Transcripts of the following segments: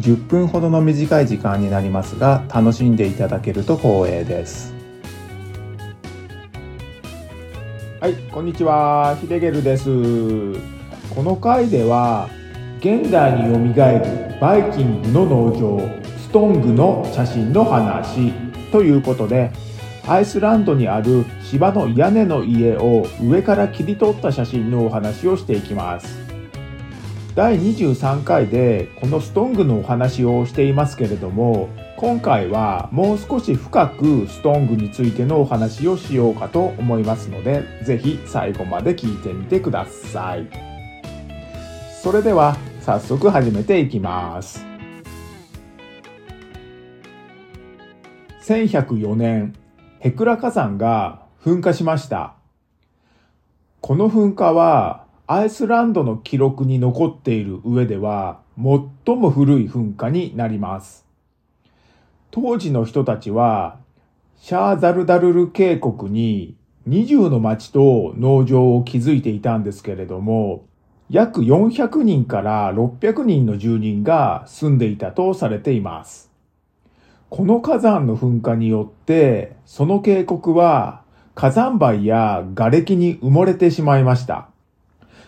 10分ほどの短い時間になりますが楽しんでいただけると光栄です。はいこんにちは。ヒデゲルです。この回では現代によみがえるバイキングの農場ストングの写真の話ということでアイスランドにある芝の屋根の家を上から切り取った写真のお話をしていきます。第23回でこのストングのお話をしていますけれども今回はもう少し深くストングについてのお話をしようかと思いますので是非最後まで聞いてみてください。それでは早速始めていきます。1104年ヘクラ火山が噴火しました。この噴火はアイスランドの記録に残っている上では最も古い噴火になります。当時の人たちはシャーザルダルル渓谷に20の町と農場を築いていたんですけれども、約400人から600人の住人が住んでいたとされています。この火山の噴火によって、その渓谷は火山灰や瓦礫に埋もれてしまいました。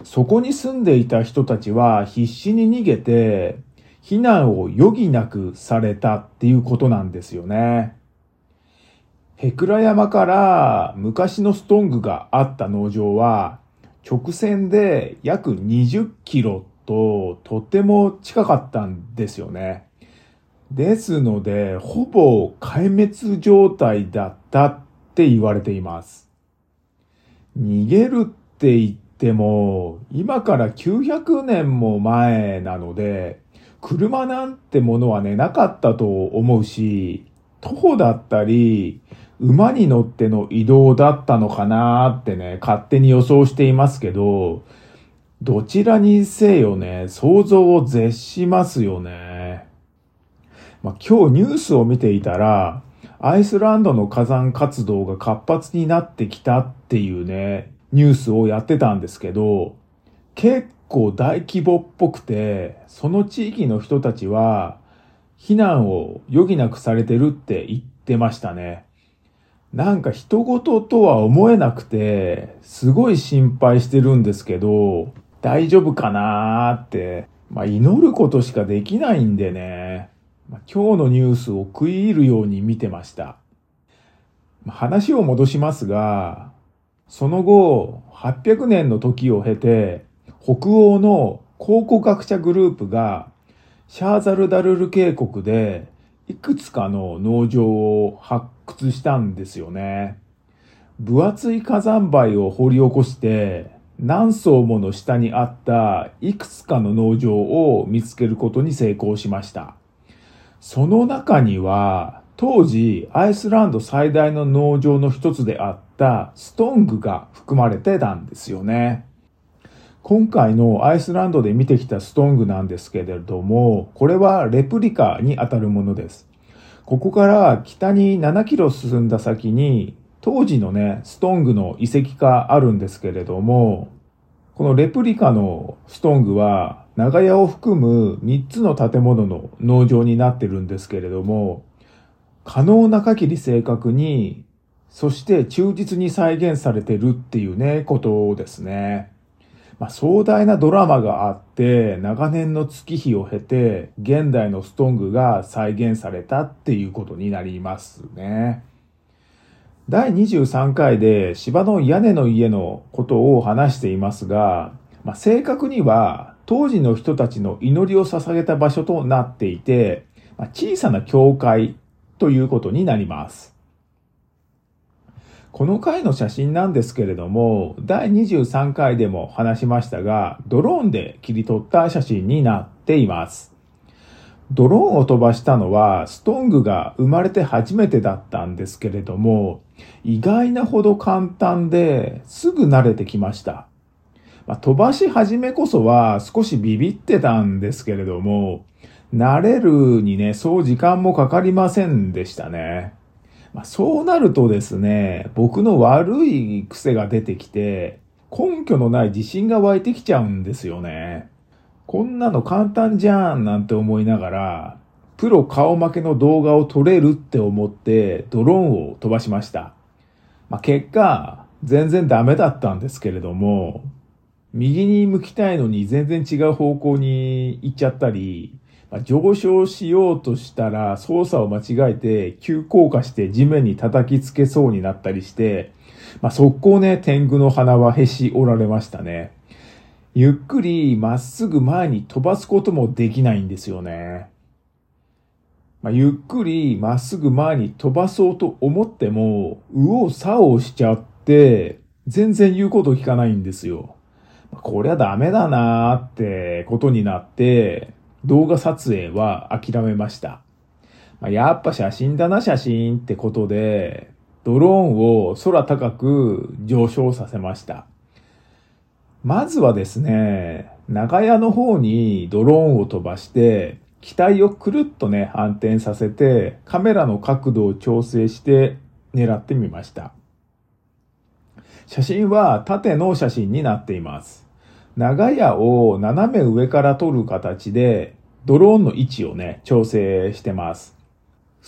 そこに住んでいた人たちは必死に逃げて、避難を余儀なくされたっていうことなんですよね。ヘクラ山から昔のストングがあった農場は、直線で約20キロととても近かったんですよね。ですので、ほぼ壊滅状態だったって言われています。逃げるって言ってでも、今から900年も前なので、車なんてものはね、なかったと思うし、徒歩だったり、馬に乗っての移動だったのかなってね、勝手に予想していますけど、どちらにせよね、想像を絶しますよね。まあ、今日ニュースを見ていたら、アイスランドの火山活動が活発になってきたっていうね、ニュースをやってたんですけど、結構大規模っぽくて、その地域の人たちは、避難を余儀なくされてるって言ってましたね。なんか人事とは思えなくて、すごい心配してるんですけど、大丈夫かなーって、まあ祈ることしかできないんでね、ま、今日のニュースを食い入るように見てました。話を戻しますが、その後、800年の時を経て、北欧の考古学者グループが、シャーザルダルル渓谷で、いくつかの農場を発掘したんですよね。分厚い火山灰を掘り起こして、何層もの下にあったいくつかの農場を見つけることに成功しました。その中には、当時アイスランド最大の農場の一つであったストングが含まれてたんですよね。今回のアイスランドで見てきたストングなんですけれども、これはレプリカにあたるものです。ここから北に7キロ進んだ先に、当時のね、ストングの遺跡があるんですけれども、このレプリカのストングは、長屋を含む3つの建物の農場になってるんですけれども、可能な限り正確に、そして忠実に再現されてるっていうね、ことですね。まあ、壮大なドラマがあって、長年の月日を経て、現代のストングが再現されたっていうことになりますね。第23回で芝の屋根の家のことを話していますが、まあ、正確には当時の人たちの祈りを捧げた場所となっていて、まあ、小さな教会ということになります。この回の写真なんですけれども、第23回でも話しましたが、ドローンで切り取った写真になっています。ドローンを飛ばしたのはストングが生まれて初めてだったんですけれども、意外なほど簡単ですぐ慣れてきました。まあ、飛ばし始めこそは少しビビってたんですけれども、慣れるにね、そう時間もかかりませんでしたね。まあ、そうなるとですね、僕の悪い癖が出てきて、根拠のない自信が湧いてきちゃうんですよね。こんなの簡単じゃんなんて思いながら、プロ顔負けの動画を撮れるって思ってドローンを飛ばしました。まあ、結果、全然ダメだったんですけれども、右に向きたいのに全然違う方向に行っちゃったり、上昇しようとしたら操作を間違えて急降下して地面に叩きつけそうになったりして、まあ、速攻ね、天狗の鼻はへし折られましたね。ゆっくりまっすぐ前に飛ばすこともできないんですよね。まあ、ゆっくりまっすぐ前に飛ばそうと思っても、右往左往しちゃって、全然言うこと聞かないんですよ。こりゃダメだなーってことになって、動画撮影は諦めました。まあ、やっぱ写真だな写真ってことで、ドローンを空高く上昇させました。まずはですね、長屋の方にドローンを飛ばして、機体をくるっとね、反転させて、カメラの角度を調整して狙ってみました。写真は縦の写真になっています。長屋を斜め上から撮る形で、ドローンの位置をね、調整してます。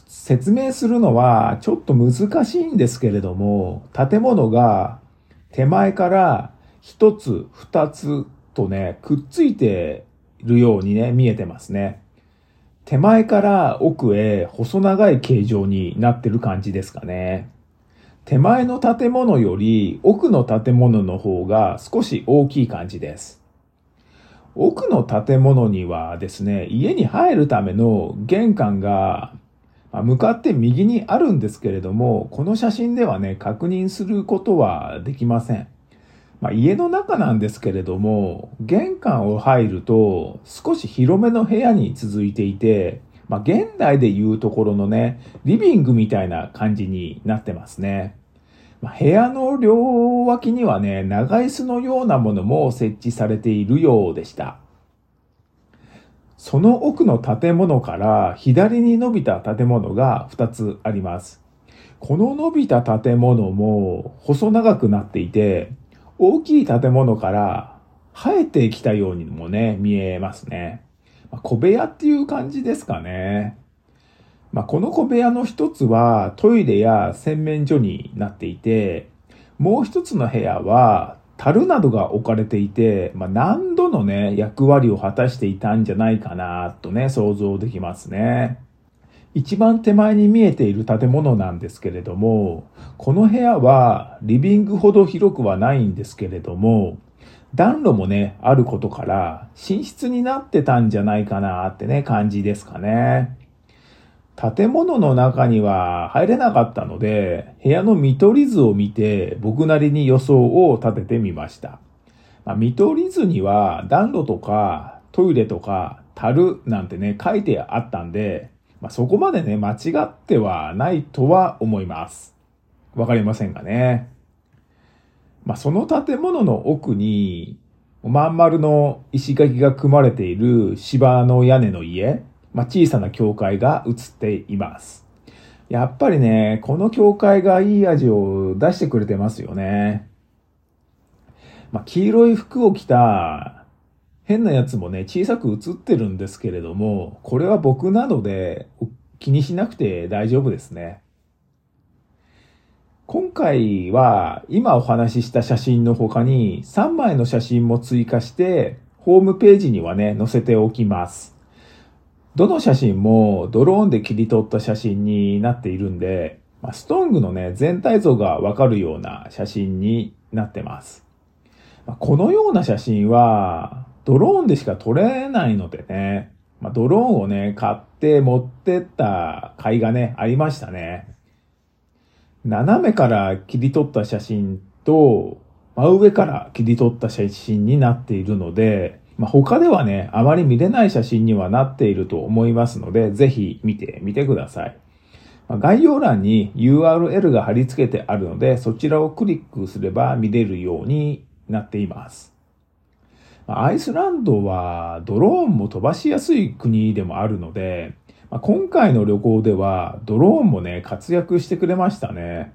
説明するのはちょっと難しいんですけれども、建物が手前から一つ、二つとね、くっついているようにね、見えてますね。手前から奥へ細長い形状になってる感じですかね。手前の建物より奥の建物の方が少し大きい感じです。奥の建物にはですね、家に入るための玄関が向かって右にあるんですけれども、この写真ではね、確認することはできません。まあ、家の中なんですけれども、玄関を入ると少し広めの部屋に続いていて、まあ、現代で言うところのね、リビングみたいな感じになってますね。まあ、部屋の両脇にはね、長椅子のようなものも設置されているようでした。その奥の建物から左に伸びた建物が2つあります。この伸びた建物も細長くなっていて、大きい建物から生えてきたようにもね、見えますね。まあ、小部屋っていう感じですかね。まあ、この小部屋の一つはトイレや洗面所になっていて、もう一つの部屋は樽などが置かれていて、まあ、何度のね、役割を果たしていたんじゃないかなとね、想像できますね。一番手前に見えている建物なんですけれども、この部屋はリビングほど広くはないんですけれども、暖炉もね、あることから、寝室になってたんじゃないかなってね、感じですかね。建物の中には入れなかったので、部屋の見取り図を見て、僕なりに予想を立ててみました。まあ、見取り図には暖炉とかトイレとか樽なんてね、書いてあったんで、まあ、そこまでね、間違ってはないとは思います。わかりませんがね。まあ、その建物の奥に、まん丸の石垣が組まれている芝の屋根の家、まあ、小さな教会が映っています。やっぱりね、この教会がいい味を出してくれてますよね。まあ、黄色い服を着た変なやつもね、小さく映ってるんですけれども、これは僕なので気にしなくて大丈夫ですね。今回は今お話しした写真の他に3枚の写真も追加してホームページにはね、載せておきます。どの写真もドローンで切り取った写真になっているんで、ストングのね、全体像がわかるような写真になってます。このような写真は、ドローンでしか撮れないのでね、ま、ドローンをね、買って持ってった甲斐がね、ありましたね。斜めから切り取った写真と、真上から切り取った写真になっているので、まあ、他ではね、あまり見れない写真にはなっていると思いますので、ぜひ見てみてください。まあ、概要欄に URL が貼り付けてあるので、そちらをクリックすれば見れるようになっています。アイスランドはドローンも飛ばしやすい国でもあるので、まあ、今回の旅行ではドローンもね、活躍してくれましたね。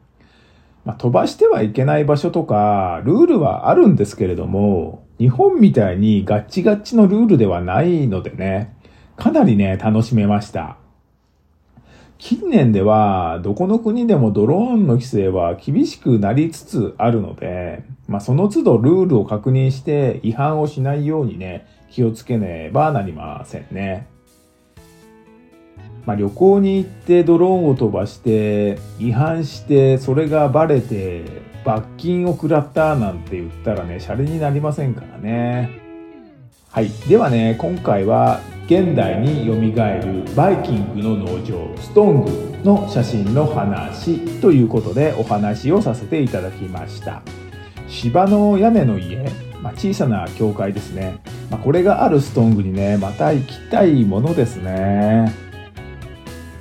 まあ、飛ばしてはいけない場所とか、ルールはあるんですけれども、日本みたいにガッチガッチのルールではないのでね、かなりね、楽しめました。近年では、どこの国でもドローンの規制は厳しくなりつつあるので、まあ、その都度ルールを確認して違反をしないようにね、気をつけねばなりませんね。まあ、旅行に行ってドローンを飛ばして違反してそれがバレて罰金を食らったなんて言ったらねシャレになりませんからね。はい。ではね今回は現代によみがえるバイキングの農場ストングの写真の話ということでお話をさせていただきました。芝の屋根の家、まあ、小さな教会ですね、まあ、これがあるストングにねまた行きたいものですね。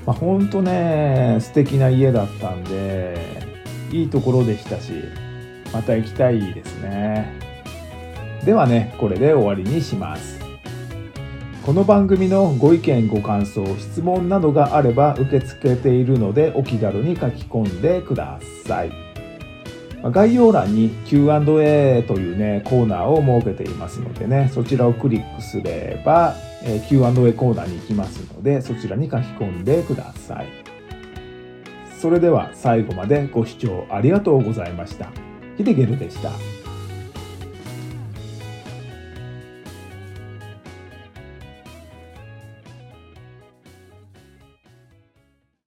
まあ、ほんとね、素敵な家だったんで、いいところでしたし、また行きたいですね。ではね、これで終わりにします。この番組のご意見ご感想質問などがあれば受け付けているのでお気軽に書き込んでください概要欄に Q&A というねコーナーを設けていますのでねそちらをクリックすればえ Q&A コーナーに行きますので、そちらに書き込んでください。それでは最後までご視聴ありがとうございました。ヒデゲルでした。